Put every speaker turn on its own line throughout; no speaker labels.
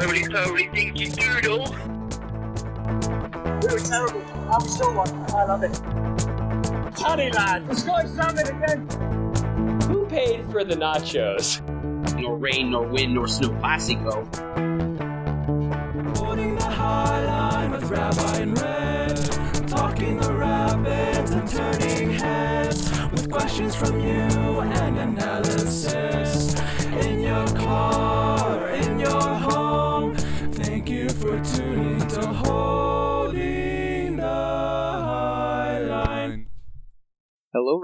roly poly dinky doodle.
We were terrible. I'm still one. I love it. Tony lad, the Scottish salmon again.
Who paid for the nachos?
Nor rain, nor wind, nor snow classico.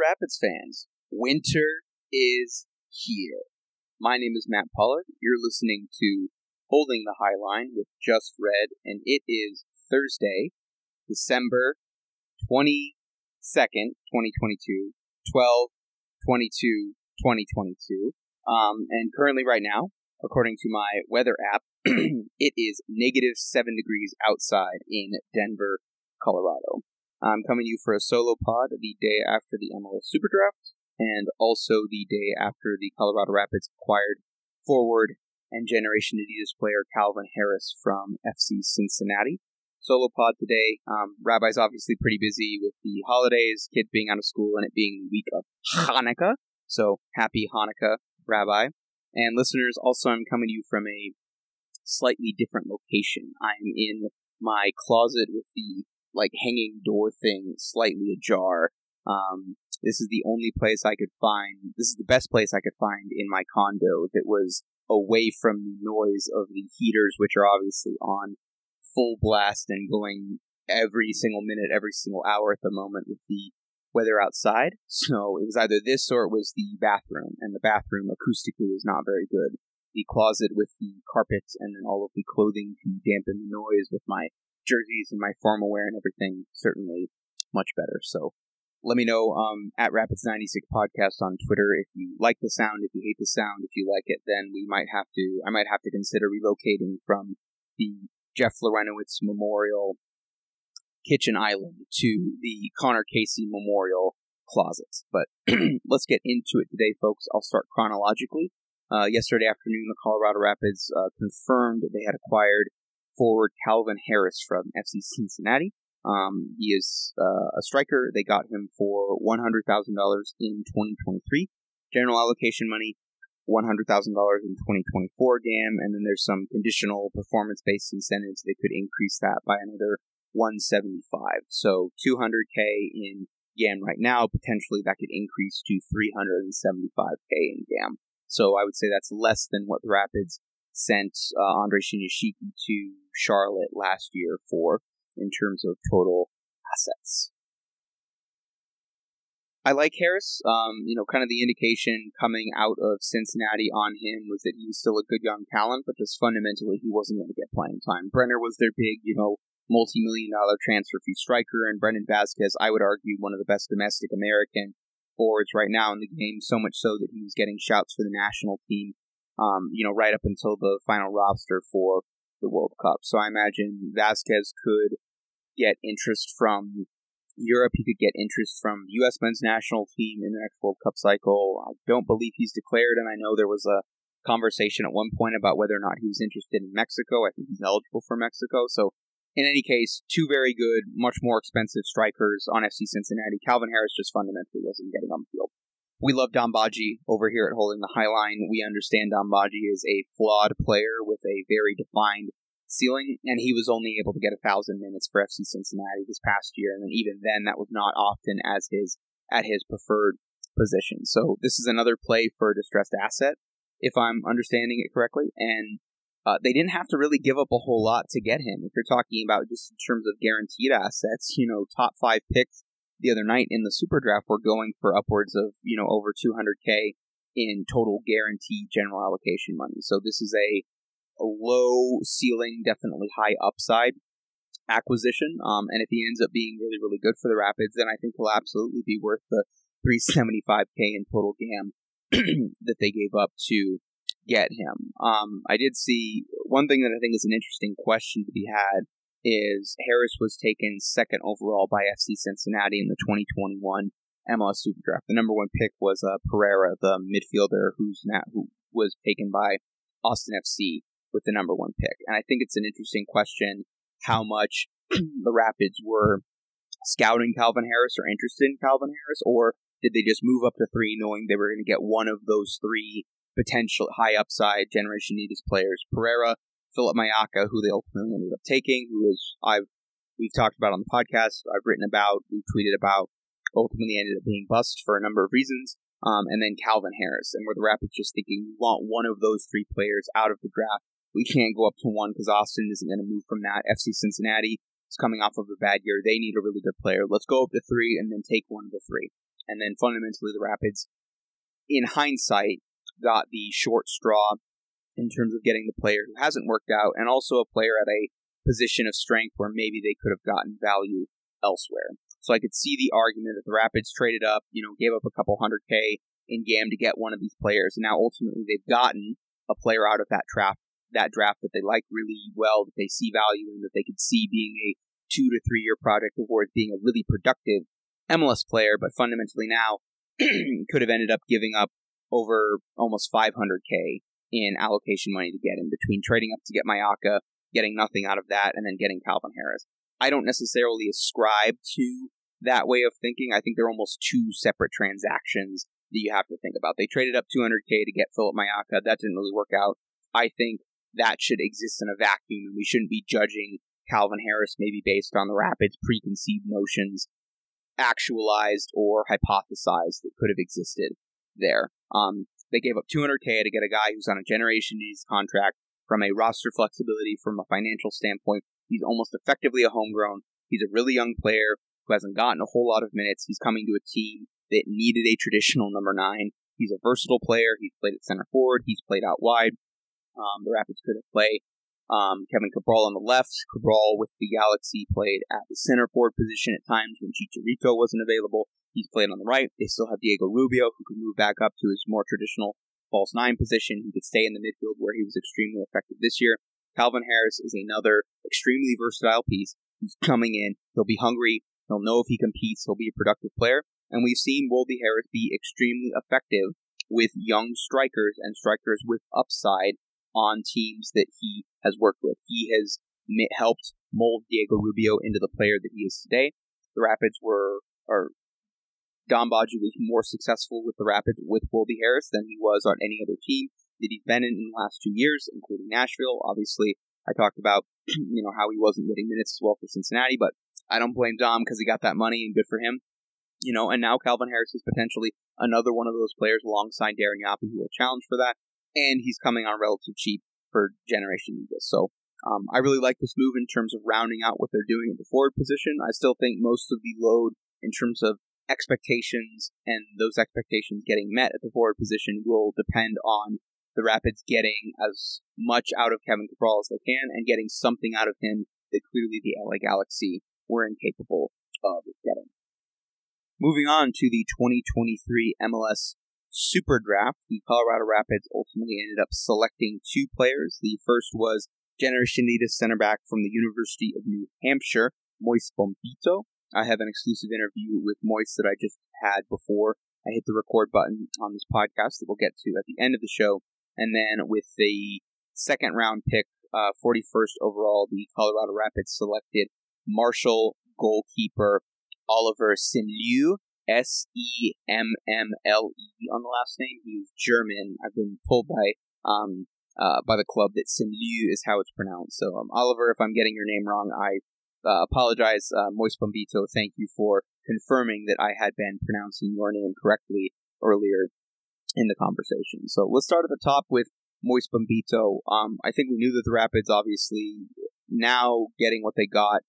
Rapids
fans. Winter is here. My name is Matt Pollard. You're listening to Holding the High Line with Just Red, and it is Thursday, December 22nd, 2022, 12 22 2022. Um, and currently, right now, according to my weather app, it is negative 7 degrees outside in Denver, Colorado. I'm coming to you for a solo pod the day after the MLS Super Draft, and also the day after the Colorado Rapids acquired forward and Generation Adidas player Calvin Harris from FC Cincinnati. Solo pod today. Um, Rabbi's obviously pretty busy with the holidays, kids being out of school, and it being the week of Hanukkah. So happy Hanukkah, Rabbi. And listeners, also I'm coming to you from a slightly different location. I'm in my closet with the like hanging door thing slightly ajar. Um, this is the only place I could find. This is the best place I could find in my condo that was away from the noise of the heaters, which are obviously on full blast and going every single minute, every single hour at the moment with the weather outside. So it was either this or it was the bathroom, and the bathroom acoustically is not very good. The closet with the carpet and then all of the clothing to dampen the noise with my jerseys and my formal wear and everything certainly much better. So let me know um, at Rapids96 Podcast on Twitter if you like the sound, if you hate the sound, if you like it, then we might have to. I might have to consider relocating from the Jeff Larentowicz Memorial Kitchen Island to the Conor Casey Memorial Closet. But let's get into it today, folks. I'll start chronologically. Uh, yesterday afternoon, the Colorado Rapids uh, confirmed they had acquired forward Calvin Harris from FC Cincinnati. Um, he is uh, a striker. They got him for $100,000 in 2023. General allocation money, $100,000 in 2024 GAM, and then there's some conditional performance-based incentives that could increase that by another 175. So 200K in GAM right now, potentially that could increase to 375K in GAM. So I would say that's less than what the Rapids sent uh, Andre Shinyashiki to Charlotte last year for in terms of total assets. I like Harris. Um, you know, kind of the indication coming out of Cincinnati on him was that he was still a good young talent, but just fundamentally he wasn't going to get playing time. Brenner was their big, you know, multi-million dollar transfer fee striker, and Brandon Vazquez, I would argue, one of the best domestic American forwards right now in the game. So much so that he was getting shouts for the national team. Um, you know, right up until the final roster for the World Cup. So I imagine Vazquez could get interest from Europe. He could get interest from U.S. men's national team in the next World Cup cycle. I don't believe he's declared, and I know there was a conversation at one point about whether or not he was interested in Mexico. I think he's eligible for Mexico. So, in any case, two very good, much more expensive strikers on FC Cincinnati. Calvin Harris just fundamentally wasn't getting on the field. We love Dom Badji over here at Holding the High Line. We understand Dom Badji is a flawed player with a very defined ceiling, and he was only able to get a thousand minutes for FC Cincinnati this past year, and then even then, that was not often as his at his preferred position. So this is another play for a distressed asset, if I'm understanding it correctly, and uh, they didn't have to really give up a whole lot to get him. If you're talking about just in terms of guaranteed assets, you know, top five picks the other night in the super draft were going for upwards of you know over 200k in total guaranteed general allocation money. So this is a a low ceiling, definitely high upside acquisition. Um, and if he ends up being really, really good for the Rapids, then I think he'll absolutely be worth the 375k in total GAM that they gave up to get him. Um, I did see one thing that I think is an interesting question to be had is Harris was taken second overall by FC Cincinnati in the 2021 MLS Super Draft. The number one pick was uh, Pereira, the midfielder who's not, who was taken by Austin FC with the number one pick. And I think it's an interesting question how much the Rapids were scouting Calvin Harris or interested in Calvin Harris, or did they just move up to three knowing they were going to get one of those three potential high upside Generation Adidas players? Pereira, Philip Mayaka, who they ultimately ended up taking, who is I've we've talked about on the podcast, I've written about, we've tweeted about, ultimately ended up being bust for a number of reasons. Um, and then Calvin Harris, and where the Rapids just thinking we want one of those three players out of the draft. We can't go up to one because Austin isn't going to move from that. FC Cincinnati is coming off of a bad year. They need a really good player. Let's go up to three and then take one of the three. And then fundamentally, the Rapids, in hindsight, got the short straw in terms of getting the player who hasn't worked out, and also a player at a position of strength where maybe they could have gotten value elsewhere. So I could see the argument that the Rapids traded up, you know, gave up a couple hundred K in GAM to get one of these players, and now ultimately they've gotten a player out of that draft that draft that they like really well, that they see value in, that they could see being a two to three year project towards being a really productive MLS player, but fundamentally now could have ended up giving up over almost 500k in allocation money to get him between trading up to get Mayaka, getting nothing out of that, and then getting Calvin Harris. I don't necessarily ascribe to that way of thinking. I think they're almost two separate transactions that you have to think about. They traded up 200k to get Philip Mayaka. That didn't really work out. I think that should exist in a vacuum, and we shouldn't be judging Calvin Harris maybe based on the Rapids' preconceived notions, actualized or hypothesized that could have existed there. Um, they gave up 200k to get a guy who's on a generation needs contract from a roster flexibility, from a financial standpoint. He's almost effectively a homegrown. He's a really young player who hasn't gotten a whole lot of minutes. He's coming to a team that needed a traditional number nine. He's a versatile player. He's played at center forward. He's played out wide. Um, the Rapids could have played um, Kevin Cabral on the left. Cabral with the Galaxy played at the center forward position at times when Chicharito wasn't available. He's played on the right. They still have Diego Rubio, who can move back up to his more traditional false nine position. He could stay in the midfield where he was extremely effective this year. Calvin Harris is another extremely versatile piece. He's coming in. He'll be hungry. He'll know if he competes. He'll be a productive player. And we've seen Wolde Harris be extremely effective with young strikers and strikers with upside on teams that he has worked with. He has helped mold Diego Rubio into the player that he is today. The Rapids were, or Dom Badji was more successful with the Rapids with Wolde Harris than he was on any other team that he's been in in the last two years, including Nashville. Obviously, I talked about, you know, how he wasn't getting minutes as well for Cincinnati, but I don't blame Dom because he got that money and good for him. You know, and now Calvin Harris is potentially another one of those players alongside Darren Yapi who will challenge for that and he's coming on relative cheap for Generation Eagles. So um, I really like this move in terms of rounding out what they're doing in the forward position. I still think most of the load in terms of expectations and those expectations getting met at the forward position will depend on the Rapids getting as much out of Kevin Cabral as they can and getting something out of him that clearly the LA Galaxy were incapable of getting. Moving on to the 2023 MLS Super Draft, the Colorado Rapids ultimately ended up selecting two players. The first was Generation Adidas center back from the University of New Hampshire, Moise Bombito. I have an exclusive interview with Moise that I just had before I hit the record button on this podcast that we'll get to at the end of the show. And then with the second round pick, uh, 41st overall, the Colorado Rapids selected Marshall goalkeeper Oliver Semmle S E M M L E on the last name. He's German. I've been told by um uh, by the club that Simliu is how it's pronounced. So um, Oliver, if I'm getting your name wrong, I uh, apologize. Uh, Moise Bombito, thank you for confirming that I had been pronouncing your name correctly earlier in the conversation. So let's start at the top with Moise Bombito. Um, I think we knew that the Rapids, obviously, now getting what they got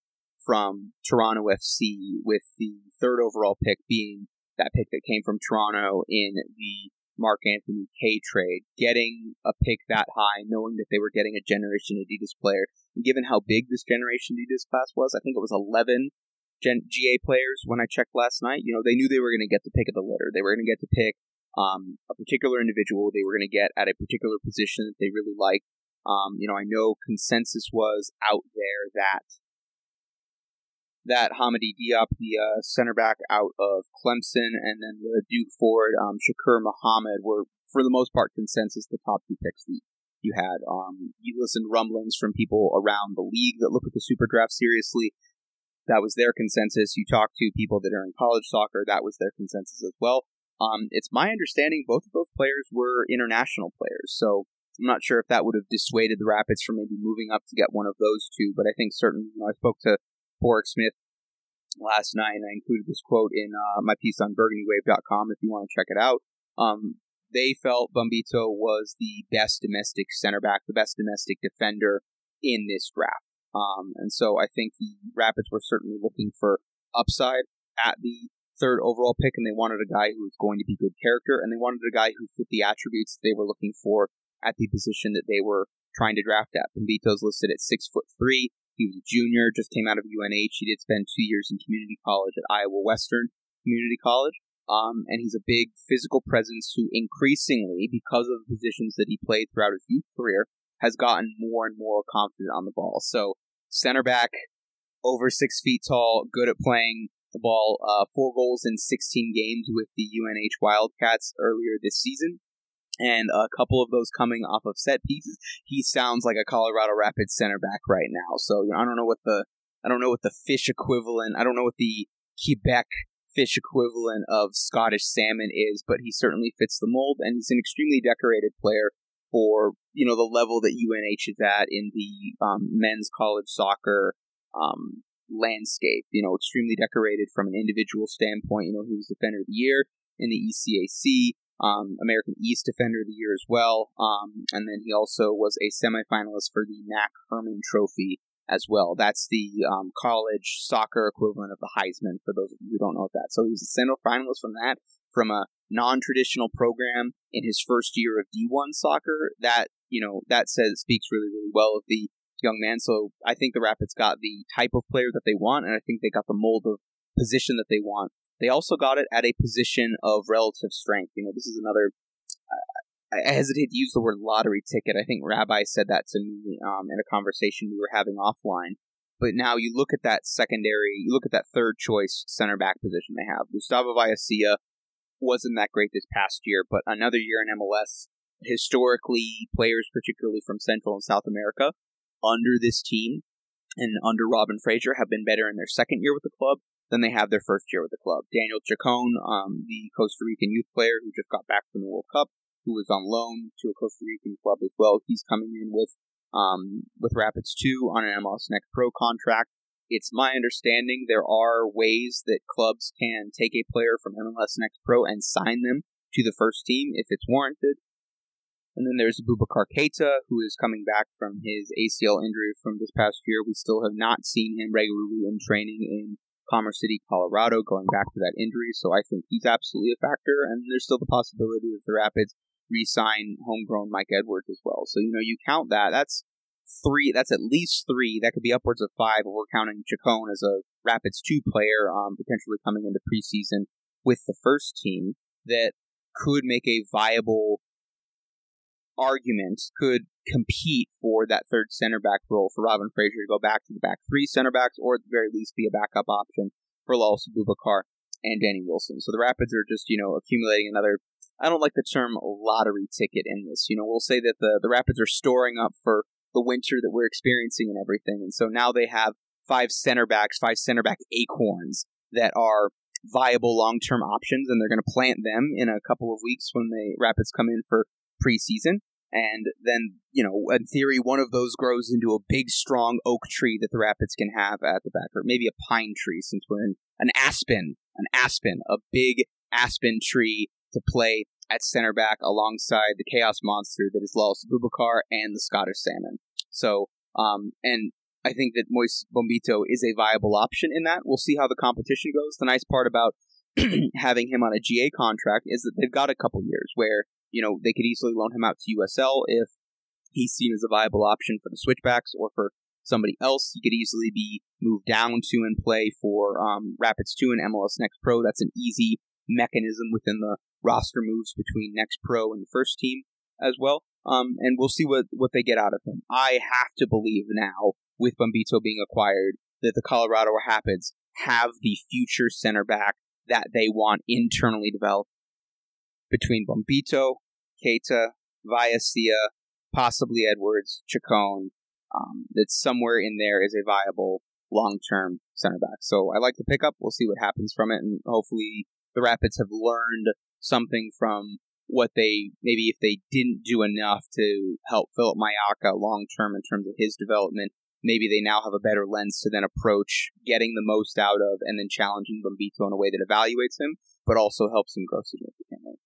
from Toronto FC with the third overall pick being that pick that came from Toronto in the Mark Anthony Kaye trade. Getting a pick that high, knowing that they were getting a Generation Adidas player, and given how big this Generation Adidas class was, I think it was 11 Gen- GA players when I checked last night. You know, they knew they were going to get the pick of the litter. They were going to get to pick um, a particular individual they were going to get at a particular position that they really liked. Um, you know, I know consensus was out there that that Hamady Diop, the uh, center back out of Clemson, and then the Duke forward, um, Shakur Mohammed, were for the most part consensus the top two picks. The You had um, you listened rumblings from people around the league that look at the super draft seriously. That was their consensus. You talked to people that are in college soccer. That was their consensus as well. Um, it's my understanding both of those players were international players, so I'm not sure if that would have dissuaded the Rapids from maybe moving up to get one of those two. But I think certainly, you know, I spoke to Pádraig Smith last night, and I included this quote in uh, my piece on BurgundyWave.com if you want to check it out. Um, they felt Bombito was the best domestic center back, the best domestic defender in this draft. Um, and so I think the Rapids were certainly looking for upside at the third overall pick, and they wanted a guy who was going to be good character, and they wanted a guy who fit the attributes they were looking for at the position that they were trying to draft at. Bombito's listed at six foot three. He was a junior, just came out of UNH. He did spend two years in community college at Iowa Western Community College. Um, and he's a big physical presence who increasingly, because of the positions that he played throughout his youth career, has gotten more and more confident on the ball. So, center back, over six feet tall, good at playing the ball, uh, four goals in 16 games with the UNH Wildcats earlier this season, and a couple of those coming off of set pieces. He sounds like a Colorado Rapids center back right now. So, you know, I don't know what the I don't know what the fish equivalent, I don't know what the Quebec fish equivalent of Scottish salmon is, but he certainly fits the mold, and he's an extremely decorated player for you know the level that UNH is at in the um, men's college soccer um, landscape. You know, extremely decorated from an individual standpoint. You know, he was Defender of the Year in the ECAC, um, America East Defender of the Year as well, um, and then he also was a semifinalist for the Mac Hermann Trophy as well. That's the um, college soccer equivalent of the Heisman for those of you who don't know that. So he was a semifinalist from that, from a non-traditional program in his first year of D1 soccer. That you know that says speaks really really well of the young man. So I think the Rapids got the type of player that they want, and I think they got the mold of position that they want. They also got it at a position of relative strength. You know, this is another. Uh, I hesitate to use the word lottery ticket. I think Rabbi said that to me um, in a conversation we were having offline. But now you look at that secondary, you look at that third choice center back position they have. Gustavo Vallecilla wasn't that great this past year, but another year in MLS. Historically, players, particularly from Central and South America, under this team and under Robin Fraser, have been better in their second year with the club than they have their first year with the club. Daniel Chacon, um, the Costa Rican youth player who just got back from the World Cup, who was on loan to a Costa Rican club as well. He's coming in with um, with Rapids 2 on an MLS Next Pro contract. It's my understanding there are ways that clubs can take a player from MLS Next Pro and sign them to the first team if it's warranted. And then there's Boubacar Keita, who is coming back from his ACL injury from this past year. We still have not seen him regularly in training in Commerce City, Colorado, going back to that injury. So I think he's absolutely a factor. And there's still the possibility that the Rapids re-sign homegrown Mike Edwards as well. So you know you count that. That's three. That's at least three. That could be upwards of five. We're counting Chacon as a Rapids two player, um, potentially coming into preseason with the first team that could make a viable argument, could compete for that third center back role for Robin Fraser to go back to the back three center backs, or at the very least be a backup option for Lalas Abubakar and Danny Wilson. So the Rapids are just, you know, accumulating another I don't like the term lottery ticket in this. You know, we'll say that the, the Rapids are storing up for the winter that we're experiencing and everything. And so now they have five center backs, five center back acorns that are viable long term options, and they're going to plant them in a couple of weeks when the Rapids come in for preseason. And then, you know, in theory, one of those grows into a big, strong oak tree that the Rapids can have at the back, or maybe a pine tree since we're in an aspen, an aspen, a big aspen tree to play at center back alongside the Chaos Monster that is Lalas Abubakar and the Scottish Salmon. So, um, and I think that Moise Bombito is a viable option in that. We'll see how the competition goes. The nice part about having him on a GA contract is that they've got a couple years where, you know, they could easily loan him out to USL if he's seen as a viable option for the switchbacks or for somebody else. He could easily be moved down to and play for um, Rapids 2 and MLS Next Pro. That's an easy mechanism within the roster moves between Next Pro and the first team as well. Um, and we'll see what, what they get out of him. I have to believe now, with Bombito being acquired, that the Colorado Rapids have the future center back that they want internally developed between Bombito, Keita, Vallecilla, possibly Edwards, Chacon. Um, that somewhere in there is a viable long term center back. So I like the pickup. We'll see what happens from it, and hopefully the Rapids have learned something from what they maybe if they didn't do enough to help Philip Mayaka long term in terms of his development. Maybe they now have a better lens to then approach getting the most out of and then challenging Bombito in a way that evaluates him, but also helps him grow significantly.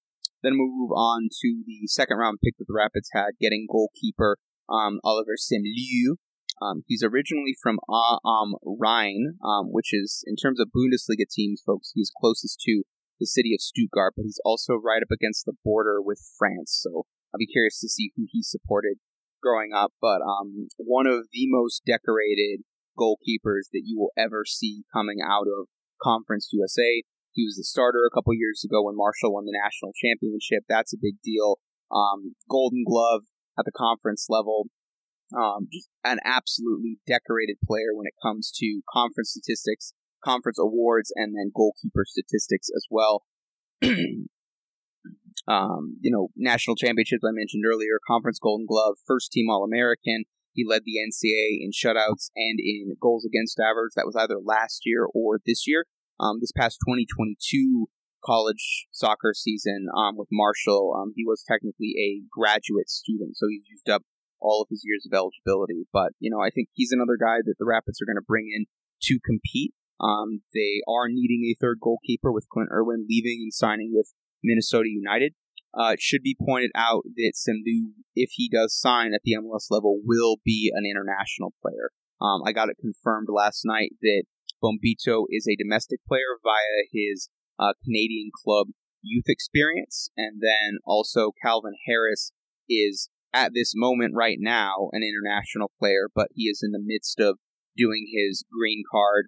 Then we'll move on to the second round pick that the Rapids had, getting goalkeeper um, Oliver Semmle. Um, he's originally from Am Rhein, um, which is, in terms of Bundesliga teams, folks, he's closest to the city of Stuttgart, but he's also right up against the border with France. So I'll be curious to see who he supported growing up. But um, one of the most decorated goalkeepers that you will ever see coming out of Conference USA. He was the starter a couple years ago when Marshall won the national championship. That's a big deal. Um, Golden Glove at the conference level. Um, just an absolutely decorated player when it comes to conference statistics, conference awards, and then goalkeeper statistics as well. um, you know, national championships I mentioned earlier, conference Golden Glove, first team All American. He led the NCAA in shutouts and in goals against average. That was either last year or this year. Um, this past 2022 college soccer season um, with Marshall, um, he was technically a graduate student, so he's used up all of his years of eligibility. But you know, I think he's another guy that the Rapids are going to bring in to compete. Um, they are needing a third goalkeeper with Clint Irwin leaving and signing with Minnesota United. Uh, it should be pointed out that Semmle, if he does sign at the MLS level, will be an international player. Um, I got it confirmed last night that Bombito is a domestic player via his uh, Canadian club youth experience, and then also Calvin Harris is at this moment right now an international player, but he is in the midst of doing his green card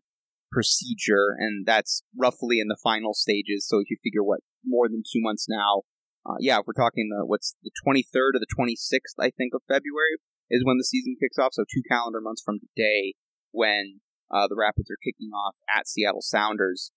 procedure, and that's roughly in the final stages. So if you figure what more than two months now, uh, yeah, if we're talking the what's the 23rd or the 26th, I think of February is when the season kicks off. So two calendar months from today, when uh, the Rapids are kicking off at Seattle Sounders.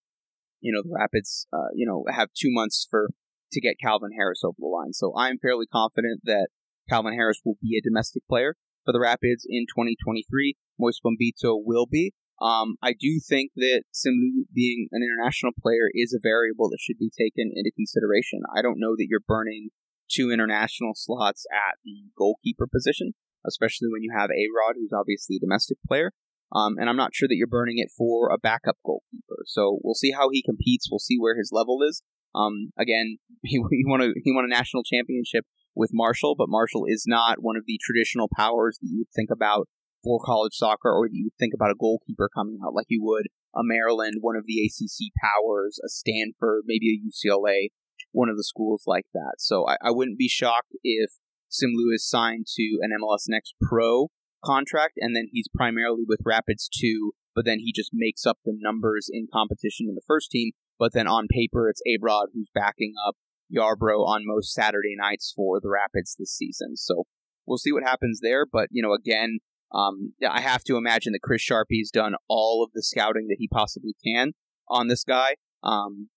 You know, the Rapids, uh, you know, have two months for to get Calvin Harris over the line. So I'm fairly confident that Calvin Harris will be a domestic player for the Rapids in 2023. Moise Bombito will be. Um, I do think that Semmle being an international player is a variable that should be taken into consideration. I don't know that you're burning two international slots at the goalkeeper position, especially when you have A Rod, who's obviously a domestic player. Um, and I'm not sure that you're burning it for a backup goalkeeper. So we'll see how he competes. We'll see where his level is. Um, again, he, he won a he won a national championship with Marshall, but Marshall is not one of the traditional powers that you would think about for college soccer, or that you would think about a goalkeeper coming out like you would a Maryland, one of the ACC powers, a Stanford, maybe a UCLA, one of the schools like that. So I, I wouldn't be shocked if Semmle is signed to an MLS Next Pro contract, and then he's primarily with Rapids 2, but then he just makes up the numbers in competition in the first team. But then on paper, it's A Rod who's backing up Yarbrough on most Saturday nights for the Rapids this season. So we'll see what happens there. But, you know, again, um, I have to imagine that Chris Sharpie's done all of the scouting that he possibly can on this guy. Um,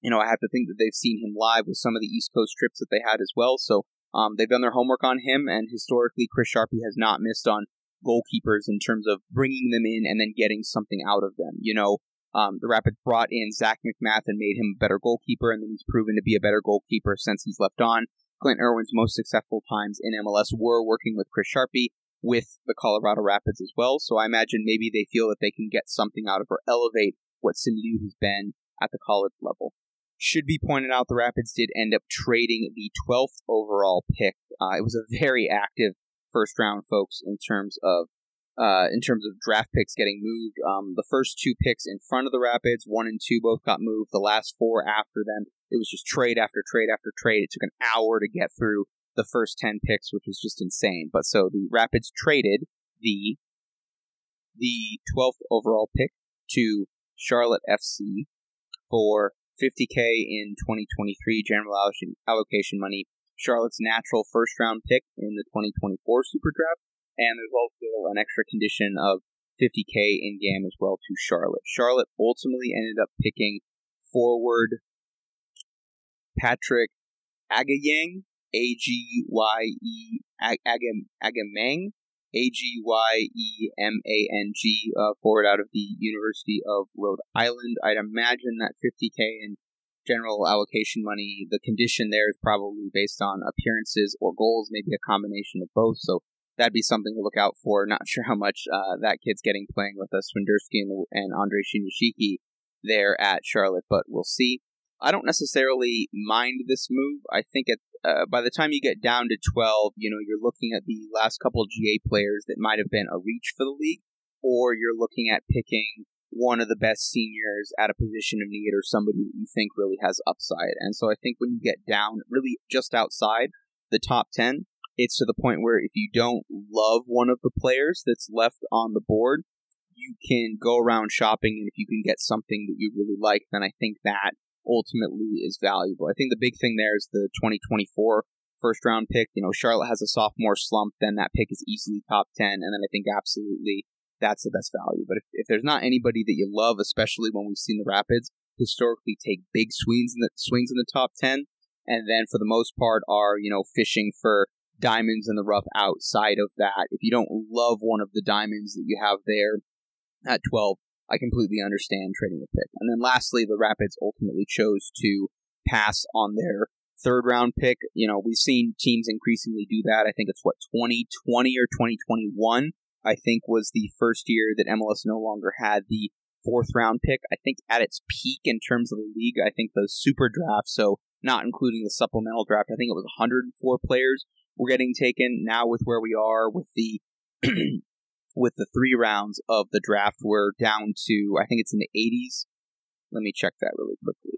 you know, I have to think that they've seen him live with some of the East Coast trips that they had as well. So um, they've done their homework on him, and historically, Chris Sharpie has not missed on goalkeepers in terms of bringing them in and then getting something out of them. You know, um, the Rapids brought in Zac MacMath and made him a better goalkeeper, and then he's proven to be a better goalkeeper since he's left on. Clint Irwin's most successful times in MLS were working with Chris Sharpie with the Colorado Rapids as well. So I imagine maybe they feel that they can get something out of or elevate what Semmle has been at the college level. Should be pointed out the Rapids did end up trading the 12th overall pick. Uh, it was a very active first round, folks, in terms of uh, in terms of draft picks getting moved. Um, the first two picks in front of the Rapids, one and two, both got moved. The last four after them, it was just trade after trade after trade. It took an hour to get through the first ten picks, which was just insane. But so the Rapids traded the the 12th overall pick to Charlotte FC for 50k in 2023 general allocation money Charlotte's natural first round pick in the 2024 Super Draft, and there's also an extra condition of 50k in GAM as well to Charlotte. Charlotte ultimately ended up picking forward Patrick Agyemang, A G Y E Agam Agamang, A G Y E M A N G, uh, forward out of the University of Rhode Island. I'd imagine that 50k in general allocation money, the condition there is probably based on appearances or goals, maybe a combination of both. So that'd be something to look out for. Not sure how much uh, that kid's getting playing with us, Swiderski and, and Andre Shinyashiki there at Charlotte, but we'll see. I don't necessarily mind this move. I think at uh, by the time you get down to 12, you know, you're looking at the last couple GA players that might have been a reach for the league, or you're looking at picking one of the best seniors at a position of need or somebody that you think really has upside. And so I think when you get down really just outside the top 10, it's to the point where if you don't love one of the players that's left on the board, you can go around shopping, and if you can get something that you really like, then I think that ultimately is valuable. I think the big thing there is the 2024 first round pick. You know, Charlotte has a sophomore slump, then that pick is easily top 10, and then I think absolutely that's the best value. But if, if there's not anybody that you love, especially when we've seen the Rapids historically take big swings in the swings in the top 10, and then for the most part are, you know, fishing for diamonds in the rough outside of that. If you don't love one of the diamonds that you have there at 12, I completely understand trading a pick. And then lastly, the Rapids ultimately chose to pass on their third round pick. You know, we've seen teams increasingly do that. I think it's what 2020 or 2021. I think was the first year that MLS no longer had the fourth round pick. I think at its peak in terms of the league, I think the super draft, so not including the supplemental draft, I think it was 104 players were getting taken. Now with where we are with the with the three rounds of the draft, we're down to I think it's in the 80s. Let me check that really quickly.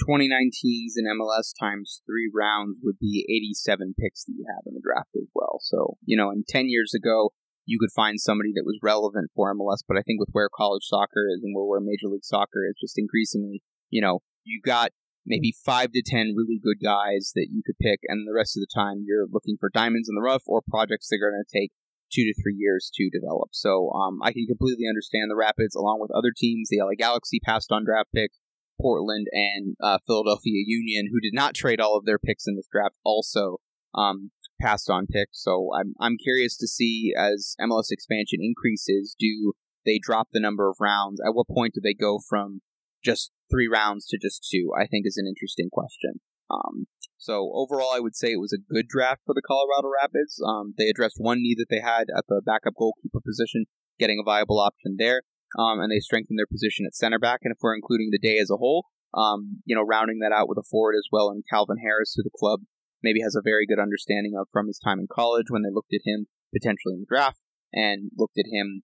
2019s in MLS times three rounds would be 87 picks that you have in the draft as well. So, you know, in 10 years ago, you could find somebody that was relevant for MLS, but I think with where college soccer is and where Major League Soccer is, just increasingly, you know, you got maybe five to ten really good guys that you could pick, and the rest of the time you're looking for diamonds in the rough or projects that are going to take two to three years to develop. So um, I can completely understand the Rapids, along with other teams. The LA Galaxy passed on draft pick, Portland and uh, Philadelphia Union, who did not trade all of their picks in this draft, also um, passed on picks. So I'm I'm curious to see as MLS expansion increases, do they drop the number of rounds? At what point do they go from just three rounds to just two? I think is an interesting question. Um, so overall, I would say it was a good draft for the Colorado Rapids. Um, they addressed one need that they had at the backup goalkeeper position, getting a viable option there, um, and they strengthened their position at center back. And if we're including the day as a whole, um, you know, rounding that out with a forward as well, and Calvin Harris, who the club maybe has a very good understanding of from his time in college when they looked at him potentially in the draft and looked at him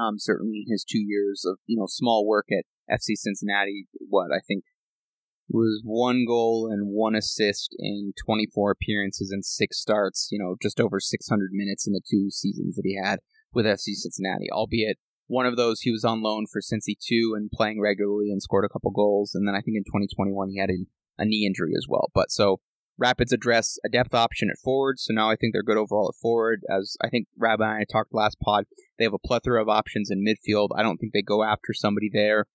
um, certainly in his two years of you know small work at FC Cincinnati. What I think was one goal and one assist in 24 appearances and six starts, you know, just over 600 minutes in the two seasons that he had with FC Cincinnati, albeit one of those he was on loan for Cincy 2 and playing regularly and scored a couple goals. And then I think in 2021 he had a, a knee injury as well. But so Rapids address a depth option at forward, so now I think they're good overall at forward. As I think Rabbi and I talked last pod, they have a plethora of options in midfield. I don't think they go after somebody there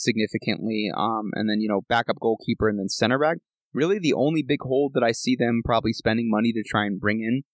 significantly. Um, and then, you know, backup goalkeeper and then center back. Really, the only big hole that I see them probably spending money to try and bring in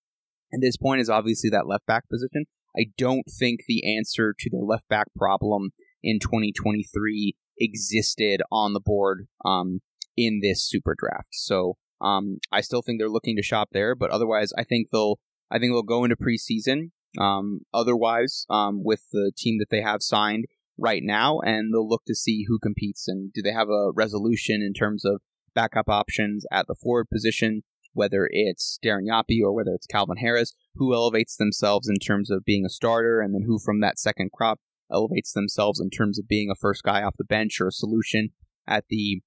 at this point is obviously that left back position. I don't think the answer to the left back problem in 2023 existed on the board um, in this super draft. So um, I still think they're looking to shop there, but otherwise, I think they'll I think they'll go into preseason. Um, otherwise, um, with the team that they have signed, right now, and they'll look to see who competes and do they have a resolution in terms of backup options at the forward position, whether it's Darren Yapi or whether it's Calvin Harris, who elevates themselves in terms of being a starter, and then who from that second crop elevates themselves in terms of being a first guy off the bench or a solution at the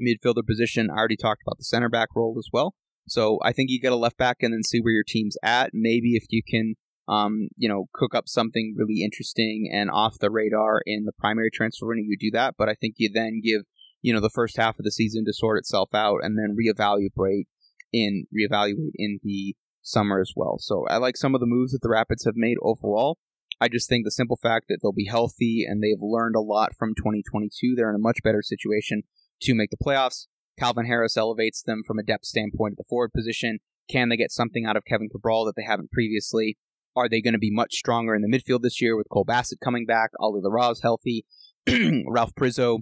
midfielder position. I already talked about the center back role as well. So I think you get a left back and then see where your team's at. Maybe if you can um, you know, cook up something really interesting and off the radar in the primary transfer window, you do that. But I think you then give, you know, the first half of the season to sort itself out and then reevaluate in reevaluate in the summer as well. So I like some of the moves that the Rapids have made overall. I just think the simple fact that they'll be healthy and they've learned a lot from 2022, they're in a much better situation to make the playoffs. Calvin Harris elevates them from a depth standpoint at the forward position. Can they get something out of Kevin Cabral that they haven't previously? Are they going to be much stronger in the midfield this year with Cole Bassett coming back, Oli Larraz healthy, Ralph Priso,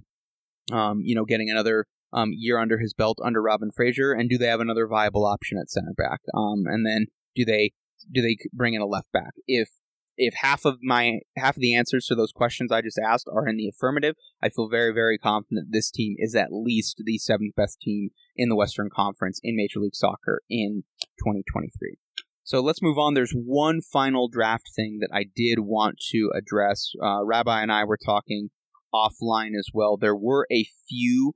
um, you know, getting another um, year under his belt under Robin Fraser, and do they have another viable option at center back? Um, and then do they do they bring in a left back? If if half of my half of the answers to those questions I just asked are in the affirmative, I feel very very confident this team is at least the seventh best team in the Western Conference in Major League Soccer in 2023. So let's move on. There's one final draft thing that I did want to address. Uh, Rabbi and I were talking offline as well. There were a few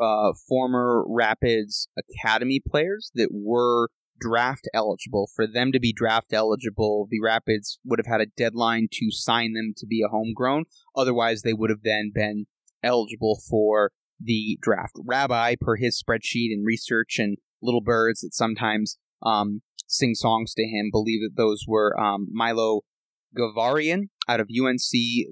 uh, former Rapids Academy players that were draft eligible. For them to be draft eligible, the Rapids would have had a deadline to sign them to be a homegrown. Otherwise, they would have then been eligible for the draft. Rabbi, per his spreadsheet and research and little birds that sometimes um, sing songs to him, believe that those were um, Milo Garvanian out of UNC,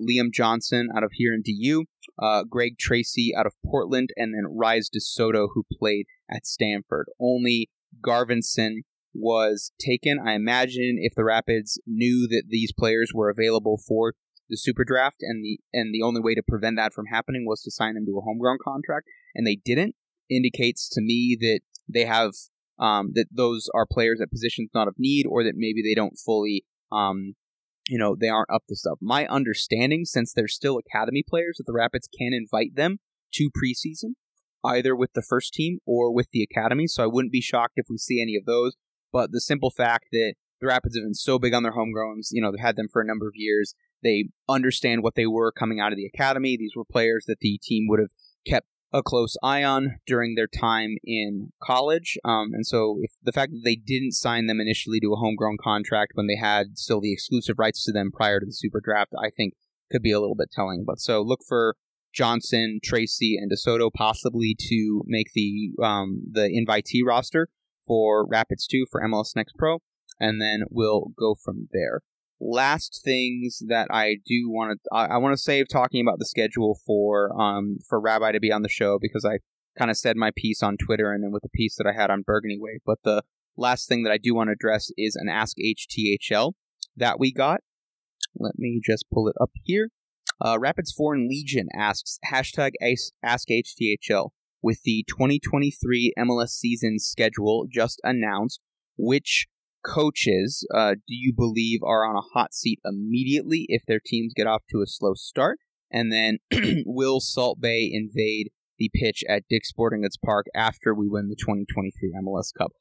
Liam Johnson out of here in DU, uh, Greg Tracy out of Portland, and then Rise DeSoto, who played at Stanford. Only Garvanian was taken. I imagine if the Rapids knew that these players were available for the super draft and the and the only way to prevent that from happening was to sign them to a homegrown contract and they didn't indicates to me that they have um, that those are players at positions not of need or that maybe they don't fully um, you know they aren't up to stuff my understanding since they're still academy players that the rapids can invite them to preseason either with the first team or with the academy. So I wouldn't be shocked if we see any of those. But the simple fact that the Rapids have been so big on their homegrowns, you know, they've had them for a number of years. They understand what they were coming out of the academy. These were players that the team would have kept a close eye on during their time in college. Um, and so, the fact that they didn't sign them initially to a homegrown contract when they had still the exclusive rights to them prior to the super draft, I think could be a little bit telling. But so look for Johnson, Tracy, and DeSoto possibly to make the um, the invitee roster for Rapids 2 for MLS Next Pro, and then we'll go from there. Last things that I do want to I, I want to save talking about the schedule for um for Rabbi to be on the show because I kind of said my piece on Twitter and then with the piece that I had on Burgundy Wave. But the last thing that I do want to address is an Ask HTHL that we got. Let me just pull it up here. Uh, Rapids Foreign Legion asks hashtag AskHTHL with the 2023 MLS season schedule just announced. Which coaches uh, do you believe are on a hot seat immediately if their teams get off to a slow start? And then will Salt Bae invade the pitch at Dick's Sporting Goods Park after we win the 2023 MLS Cup?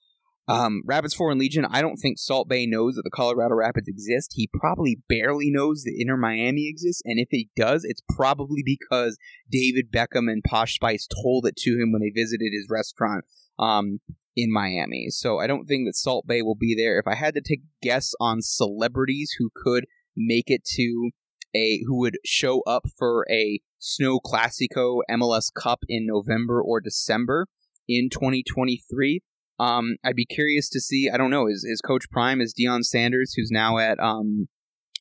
Um, Rapids Foreign Legion, I don't think Salt Bae knows that the Colorado Rapids exist. He probably barely knows that Inter Miami exists, and if he does, it's probably because David Beckham and Posh Spice told it to him when they visited his restaurant um, in Miami. So I don't think that Salt Bae will be there. If I had to take a guess on celebrities who could make it to a who would show up for a Snow Classico MLS Cup in November or December in 2023, um, I'd be curious to see. I don't know. Is is Coach Prime is Deion Sanders, who's now at um,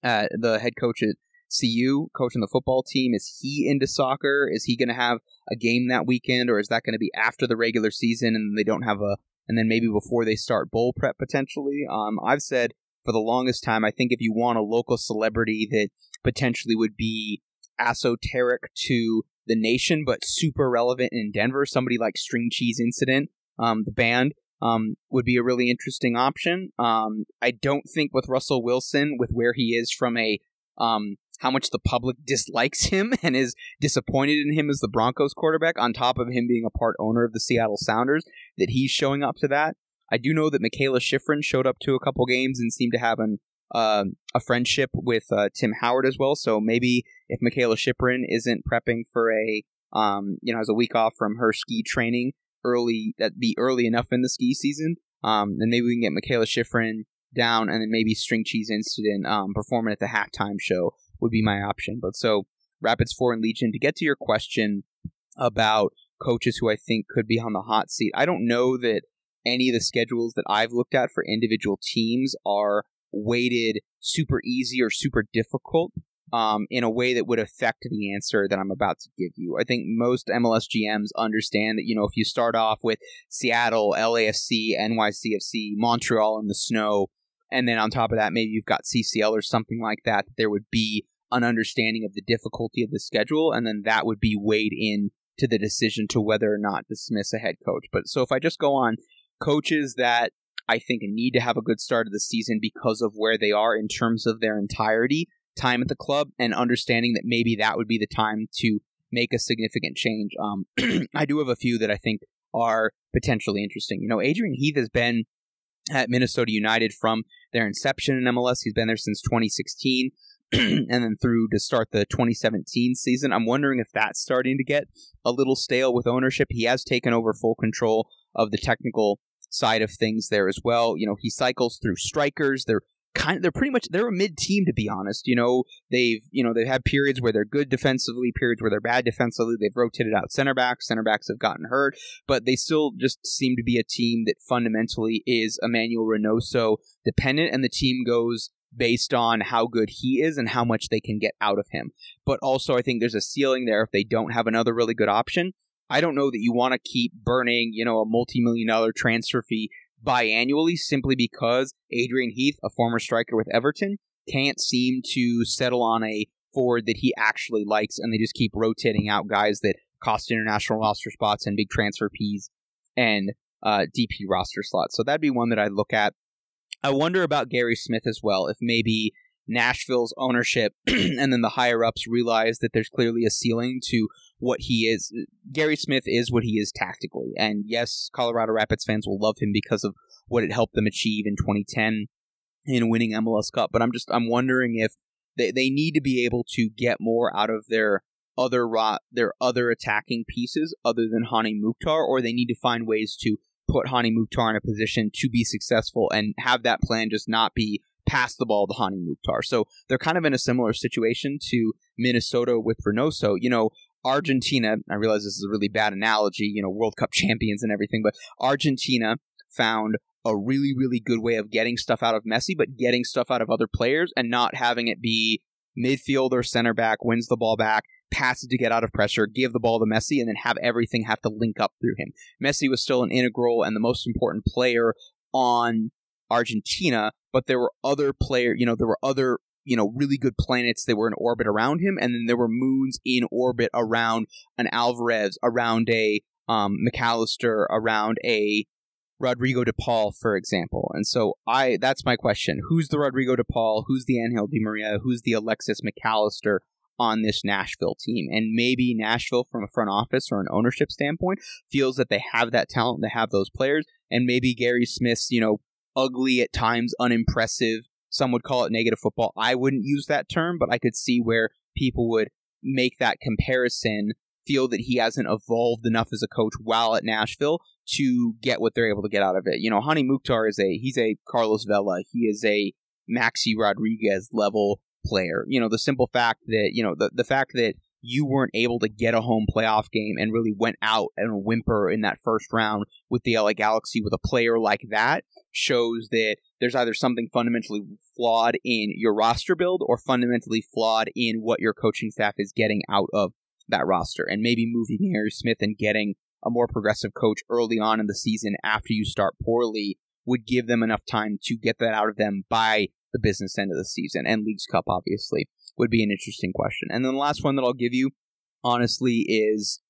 at the head coach at CU, coaching the football team. Is he into soccer? Is he going to have a game that weekend, or is that going to be after the regular season and they don't have a, and then maybe before they start bowl prep potentially? Um, I've said for the longest time, I think if you want a local celebrity that potentially would be esoteric to the nation, but super relevant in Denver, somebody like String Cheese Incident, um, the band, um, would be a really interesting option. Um, I don't think with Russell Wilson, with where he is from a um, how much the public dislikes him and is disappointed in him as the Broncos quarterback, on top of him being a part owner of the Seattle Sounders, that he's showing up to that. I do know that Mikaela Shiffrin showed up to a couple games and seemed to have an uh, a friendship with uh, Tim Howard as well. So maybe if Mikaela Shiffrin isn't prepping for a um, you know has a week off from her ski training, early that be early enough in the ski season. Um, then maybe we can get Mikaela Shiffrin down, and then maybe String Cheese Incident um, performing at the halftime show would be my option. But so Rapids Foreign Legion to get to your question about coaches who I think could be on the hot seat. I don't know that any of the schedules that I've looked at for individual teams are weighted super easy or super difficult. um, in a way that would affect the answer that I'm about to give you. I think most MLS GMs understand that, you know, if you start off with Seattle, LAFC, NYCFC, Montreal in the snow, and then on top of that, maybe you've got CCL or something like that, there would be an understanding of the difficulty of the schedule, and then that would be weighed in to the decision to whether or not dismiss a head coach. But so if I just go on coaches that I think need to have a good start of the season because of where they are in terms of their entirety, time at the club, and understanding that maybe that would be the time to make a significant change. Um, I do have a few that I think are potentially interesting. You know, Adrian Heath has been at Minnesota United from their inception in MLS. He's been there since 2016. and then through to start the 2017 season. I'm wondering if that's starting to get a little stale with ownership. He has taken over full control of the technical side of things there as well. You know, he cycles through strikers. They're kind of they're pretty much they're a mid team to be honest. You know, they've you know they've had periods where they're good defensively, periods where they're bad defensively. They've rotated out center backs. Center backs have gotten hurt, but they still just seem to be a team that fundamentally is Emmanuel Reynoso dependent, and the team goes based on how good he is and how much they can get out of him. But also, I think there's a ceiling there if they don't have another really good option. I don't know that you want to keep burning, you know, a multi-million dollar transfer fee biannually simply because Adrian Heath, a former striker with Everton, can't seem to settle on a forward that he actually likes, and they just keep rotating out guys that cost international roster spots and big transfer fees and uh, DP roster slots. So that'd be one that I'd look at. I wonder about Gary Smith as well. If maybe Nashville's ownership and then the higher ups realize that there's clearly a ceiling to what he is. Gary Smith is what he is tactically. And yes, Colorado Rapids fans will love him because of what it helped them achieve in 2010 in winning MLS Cup. But I'm just, I'm wondering if they, they need to be able to get more out of their other rot, their other attacking pieces other than Hany Mukhtar, or they need to find ways to put Hany Mukhtar in a position to be successful and have that plan just not be pass the ball to Hany Mukhtar. So they're kind of in a similar situation to Minnesota with Reynoso. You know, Argentina, I realize this is a really bad analogy, you know, World Cup champions and everything, but Argentina found a really, really good way of getting stuff out of Messi, but getting stuff out of other players and not having it be midfield or center back wins the ball back, passes to get out of pressure, give the ball to Messi, and then have everything have to link up through him. Messi was still an integral and the most important player on Argentina, but there were other player, you know, there were other you know really good planets that were in orbit around him, and then there were moons in orbit around an Alvarez, around a um, Mac Allister, around a Rodrigo de Paul, for example. And so I that's my question. Who's the Rodrigo de Paul? Who's the Angel Di Maria? Who's the Alexis Mac Allister on this Nashville team? And maybe Nashville from a front office or an ownership standpoint feels that they have that talent, they have those players, and maybe Gary Smith's, you know, ugly at times, unimpressive. Some would call it negative football. I wouldn't use that term, but I could see where people would make that comparison, feel that he hasn't evolved enough as a coach while at Nashville to get what they're able to get out of it. You know, Hany Mukhtar is a he's a Carlos Vela. He is a Maxi Rodriguez level player. You know, the simple fact that, you know, the, the fact that you weren't able to get a home playoff game and really went out and whimper in that first round with the LA Galaxy with a player like that shows that there's either something fundamentally flawed in your roster build or fundamentally flawed in what your coaching staff is getting out of that roster. And maybe moving Gary Smith and getting a more progressive coach early on in the season after you start poorly would give them enough time to get that out of them by the business end of the season. And Leagues Cup, obviously, would be an interesting question. And then the last one that I'll give you, honestly, is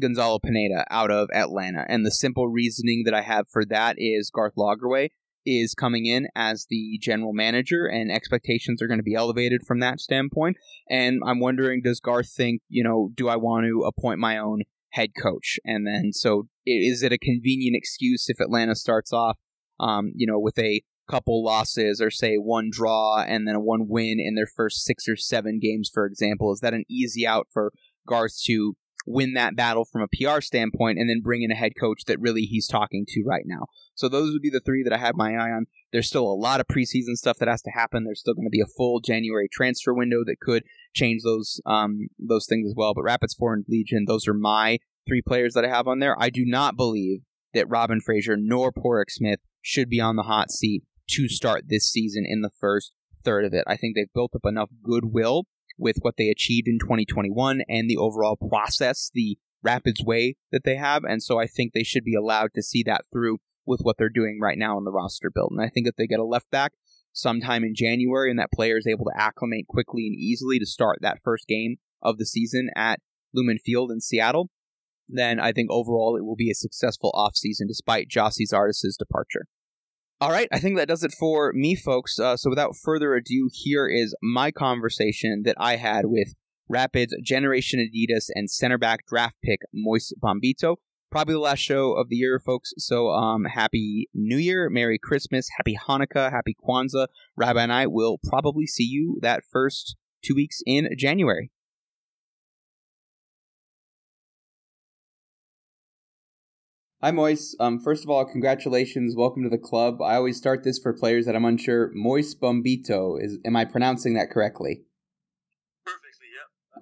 Gonzalo Pineda out of Atlanta. And the simple reasoning that I have for that is Garth Lagerwey is coming in as the general manager, and expectations are going to be elevated from that standpoint. And I'm wondering, does Garth think, you know, do I want to appoint my own head coach? And then, so is it a convenient excuse if Atlanta starts off, um, you know, with a couple losses or say one draw and then one win in their first six or seven games, for example? Is that an easy out for Garth to win that battle from a PR standpoint and then bring in a head coach that really he's talking to right now. So those would be the three that I have my eye on. There's still a lot of preseason stuff that has to happen. There's still going to be a full January transfer window that could change those um, those things as well. But Rapids Foreign Legion, those are my three players that I have on there. I do not believe that Robin Fraser nor Pádraig Smith should be on the hot seat to start this season in the first third of it. I think they've built up enough goodwill with what they achieved in 2021 and the overall process, the Rapids way that they have. And so I think they should be allowed to see that through with what they're doing right now in the roster build. And I think if they get a left back sometime in January and that player is able to acclimate quickly and easily to start that first game of the season at Lumen Field in Seattle, then I think overall it will be a successful offseason despite Gyasi Zardes's departure. All right, I think that does it for me, folks. Uh, so without further ado, here is my conversation that I had with Rapids Generation Adidas and center back draft pick Moise Bombito. Probably the last show of the year, folks. So um, happy New Year, Merry Christmas, Happy Hanukkah, Happy Kwanzaa. Rabbi and I will probably see you that first two weeks in January. Hi, Moise. Um, first of all, congratulations. Welcome to the club. I always start this for players that I'm unsure. Moise Bombito. Is am I pronouncing that correctly?
Perfectly.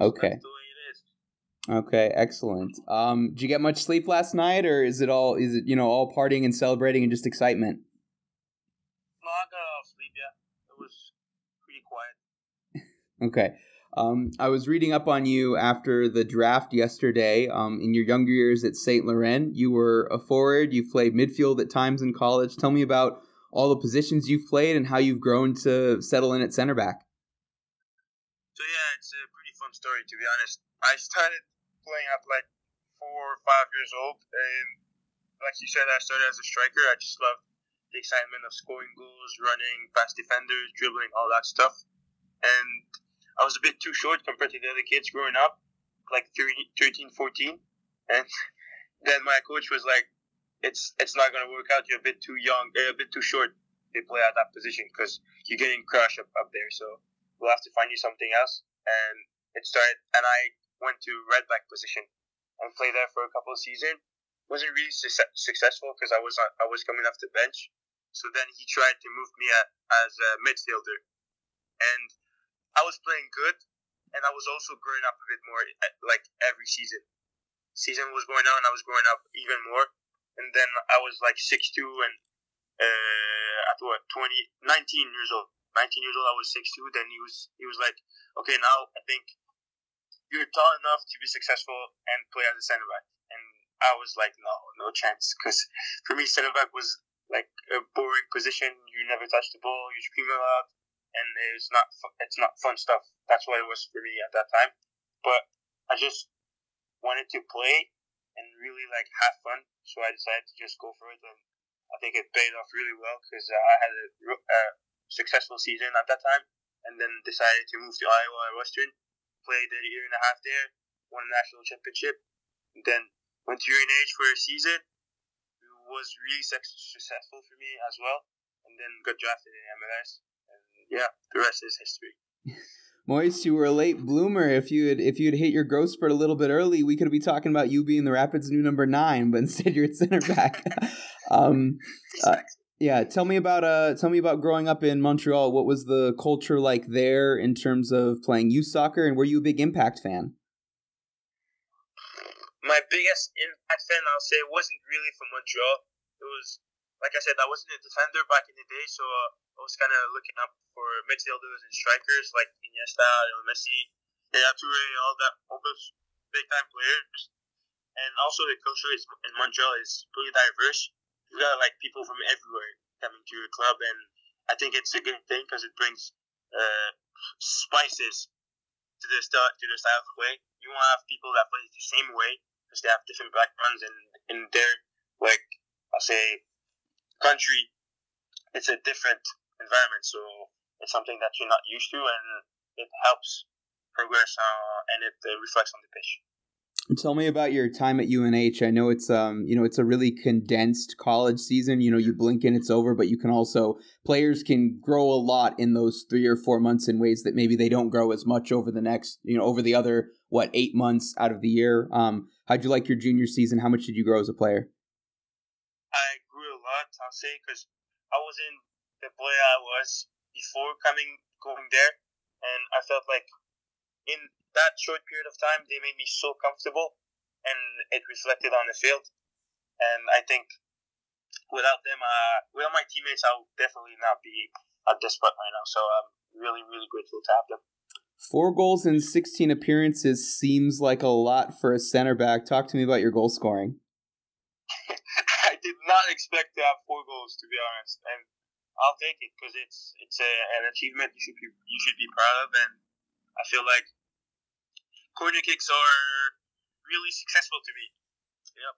Okay.
That's the way it is.
Okay, excellent. Um, did you get much sleep last night, or is it all is it you know all partying and celebrating and just excitement?
No, I got off sleep, yeah. It was pretty quiet.
Okay. Um, I was reading up on you after the draft yesterday. Um, in your younger years at Saint Laurent, you were a forward. You played midfield at times in college. Tell me about all the positions you've played and how you've grown to settle in at center back.
So yeah, it's a pretty fun story to be honest. I started playing at like four or five years old, and like you said, I started as a striker. I just loved the excitement of scoring goals, running past defenders, dribbling, all that stuff. And I was a bit too short compared to the other kids growing up, like 13, 14. And then my coach was like, "It's it's not gonna work out. You're a bit too young, uh, a bit too short to play at that position because you're getting crushed up, up there. So we'll have to find you something else." And it started, and I went to right back position and played there for a couple of seasons. wasn't really su- successful because I was I was coming off the bench. So then he tried to move me at, as a midfielder, and I was playing good, and I was also growing up a bit more, eh, like every season. Season was going on, I was growing up even more, and then I was like six two and uh, at what 20, 19 years old. 19 years old, I was six two. Then he was he was like, okay, now I think you're tall enough to be successful and play as a center back. And I was like, no, no chance, because for me, center back was like a boring position. You never touch the ball, you scream a lot, and it's not it's not fun stuff. That's what it was for me at that time. But I just wanted to play and really like have fun, so I decided to just go for it, and I think it paid off really well because uh, I had a, successful season at that time, and then decided to move to Iowa Western, played a year and a half there, won a national championship, then went to UNH for a season. It was really successful for me as well, and then got drafted in MLS yeah, the rest is history.
Moise, you were a late bloomer. If you had if you had hit your growth spurt a little bit early, we could be talking about you being the Rapids' new number nine, but instead you're at center back. um, uh, yeah, tell me about uh, tell me about growing up in Montreal. What was the culture like there in terms of playing youth soccer, and were you a big Impact fan?
My biggest impact fan, I'll say, wasn't really from Montreal. It was, like I said, I wasn't a defender back in the day, so I was kind of looking up for midfielders and strikers like Iniesta, and Messi, Yaya all that, all those big time players. And also the culture is, in Montreal is pretty diverse. You got like people from everywhere coming to your club, and I think it's a good thing because it brings uh, spices to the style to the style of play. You won't have people that play the same way because they have different backgrounds and in their like I'll say country. It's a different environment, so it's something that you're not used to, and it helps progress uh, and it uh, reflects on the pitch.
Tell me about your time at UNH. I know it's um you know it's a really condensed college season. You know you blink and it's over, but you can also players can grow a lot in those three or four months in ways that maybe they don't grow as much over the next you know over the other what eight months out of the year. Um, how'd you like your junior season? How much did you grow as a player?
I grew a lot, I'll say, because I wasn't the boy I was before coming going there, and I felt like in that short period of time they made me so comfortable, and it reflected on the field. And I think without them, uh, without my teammates, I would definitely not be at this spot right now. So I'm really, really grateful to have them.
Four goals in 16 appearances seems like a lot for a center back. Talk to me about your goal scoring.
Did not expect to have four goals, to be honest, and I'll take it because it's it's a, an achievement you should be you should be proud of, and I feel like corner kicks are really successful to me. Yep.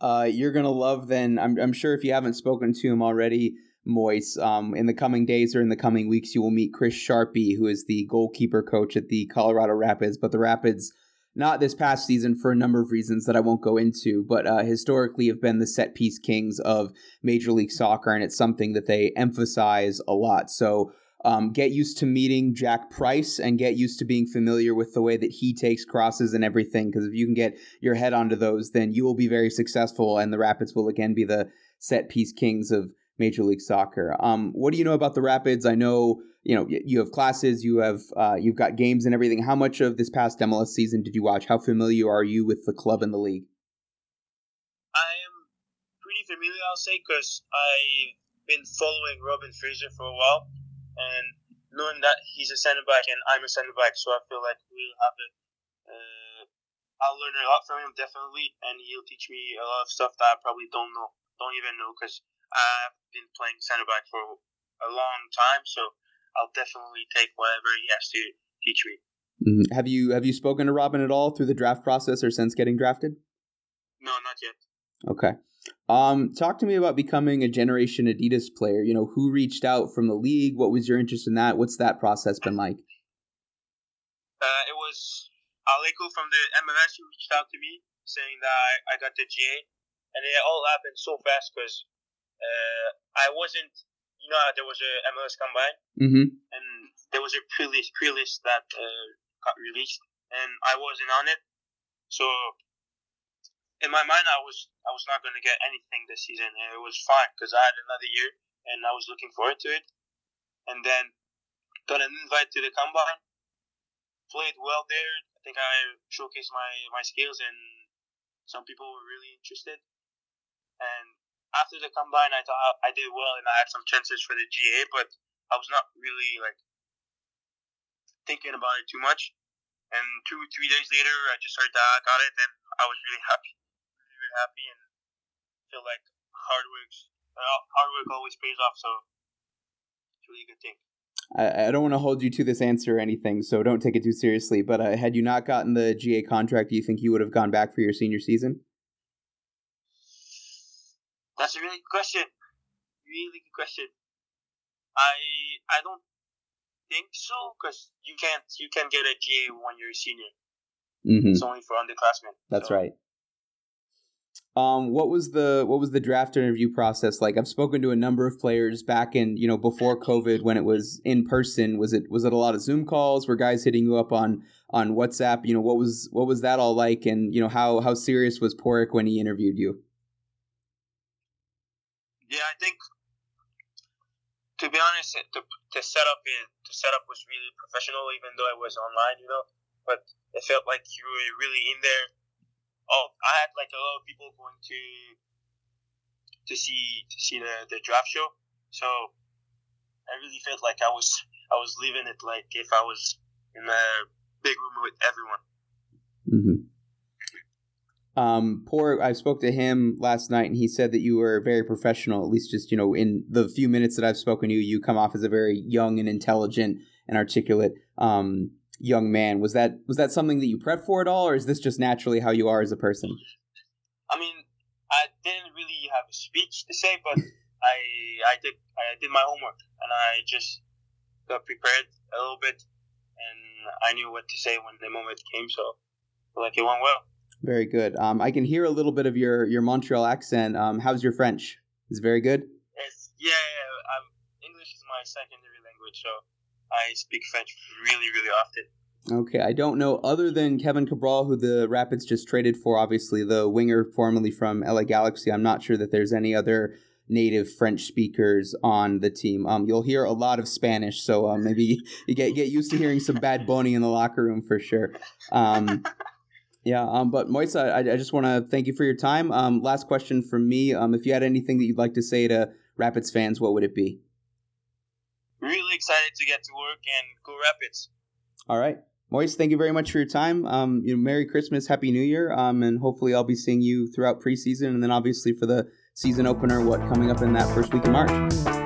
Uh, you're gonna love then. I'm I'm sure if you haven't spoken to him already, Moise, um, in the coming days or in the coming weeks, you will meet Chris Sharpie, who is the goalkeeper coach at the Colorado Rapids. But the Rapids, not this past season for a number of reasons that I won't go into, but uh, historically have been the set piece kings of Major League Soccer, and it's something that they emphasize a lot. So um, get used to meeting Jack Price and get used to being familiar with the way that he takes crosses and everything. Because if you can get your head onto those, then you will be very successful, and the Rapids will again be the set piece kings of Major League Soccer. Um, what do you know about the Rapids? I know you know you have classes, you have uh, you've got games and everything. How much of this past MLS season did you watch? How familiar are you with the club and the league?
I am pretty familiar, I'll say, because I've been following Robin Fraser for a while, and knowing that he's a center back and I'm a center back, so I feel like we'll have a. Uh, I'll learn a lot from him definitely, and he'll teach me a lot of stuff that I probably don't know, don't even know, because I've been playing center back for a long time, so I'll definitely take whatever he has to teach me.
Mm-hmm. Have you have you spoken to Robin at all through the draft process or since getting drafted?
No, not yet.
Okay. Um, talk to me about becoming a Generation Adidas player. You know, who reached out from the league? What was your interest in that? What's that process been like?
Uh, it was Aleko from the MLS who reached out to me saying that I, I got the GA, and it all happened so fast because uh, I wasn't, you know, there was a MLS combine,
mm-hmm.
and there was a pre-list, pre-list that uh, got released, and I wasn't on it. So in my mind, I was I was not going to get anything this season, and it was fine because I had another year, and I was looking forward to it. And then got an invite to the combine, played well there. I think I showcased my my skills, and some people were really interested. And after the combine, I thought I did well and I had some chances for the GA, but I was not really like thinking about it too much. And two, three days later, I just heard that I got it, and I was really happy, really, happy, and feel like hard work, hard work always pays off. So it's a really good thing.
I, I don't want to hold you to this answer or anything, so don't take it too seriously. But uh, had you not gotten the GA contract, do you think you would have gone back for your senior season?
That's a really good question. Really good question. I I don't think so because you can't you can get a GA when you're a senior.
Mm-hmm.
It's only for underclassmen.
That's
so.
right. Um, what was the what was the draft interview process like? I've spoken to a number of players back in you know before COVID when it was in person. Was it was it a lot of Zoom calls? Were guys hitting you up on on WhatsApp? You know what was what was that all like? And you know how how serious was Pádraig when he interviewed you?
Yeah, I think to be honest, the, the setup is, the setup was really professional, even though it was online, you know. But it felt like you were really in there. Oh, I had like a lot of people going to to see to see the, the draft show, so I really felt like I was I was living it like if I was in a big room with everyone.
Mm-hmm. Um, poor. I spoke to him last night, and he said that you were very professional. At least, just you know, in the few minutes that I've spoken to you, you come off as a very young and intelligent and articulate um, young man. Was that was that something that you prep for at all, or is this just naturally how you are as a person?
I mean, I didn't really have a speech to say, but I I did I did my homework, and I just got prepared a little bit, and I knew what to say when the moment came. So, like it went well.
Very good. Um, I can hear a little bit of your, your Montreal accent. Um, how's your French? Is it very good?
It's, yeah, yeah um, English is my secondary language, so I speak French really, really often.
Okay, I don't know other than Kevin Cabral, who the Rapids just traded for, obviously the winger formerly from LA Galaxy. I'm not sure that there's any other native French speakers on the team. Um, you'll hear a lot of Spanish, so um, maybe you get get used to hearing some Bad Bunny in the locker room for sure. Um, yeah, um, but Moise, I, I just want to thank you for your time. Um, last question from me. Um, if you had anything that you'd like to say to Rapids fans, what would it be?
really excited to get to work and go Rapids.
All right. Moise, thank you very much for your time. Um, you know, Merry Christmas, Happy New Year, um, and hopefully I'll be seeing you throughout preseason, and then obviously for the season opener, what coming up in that first week of March.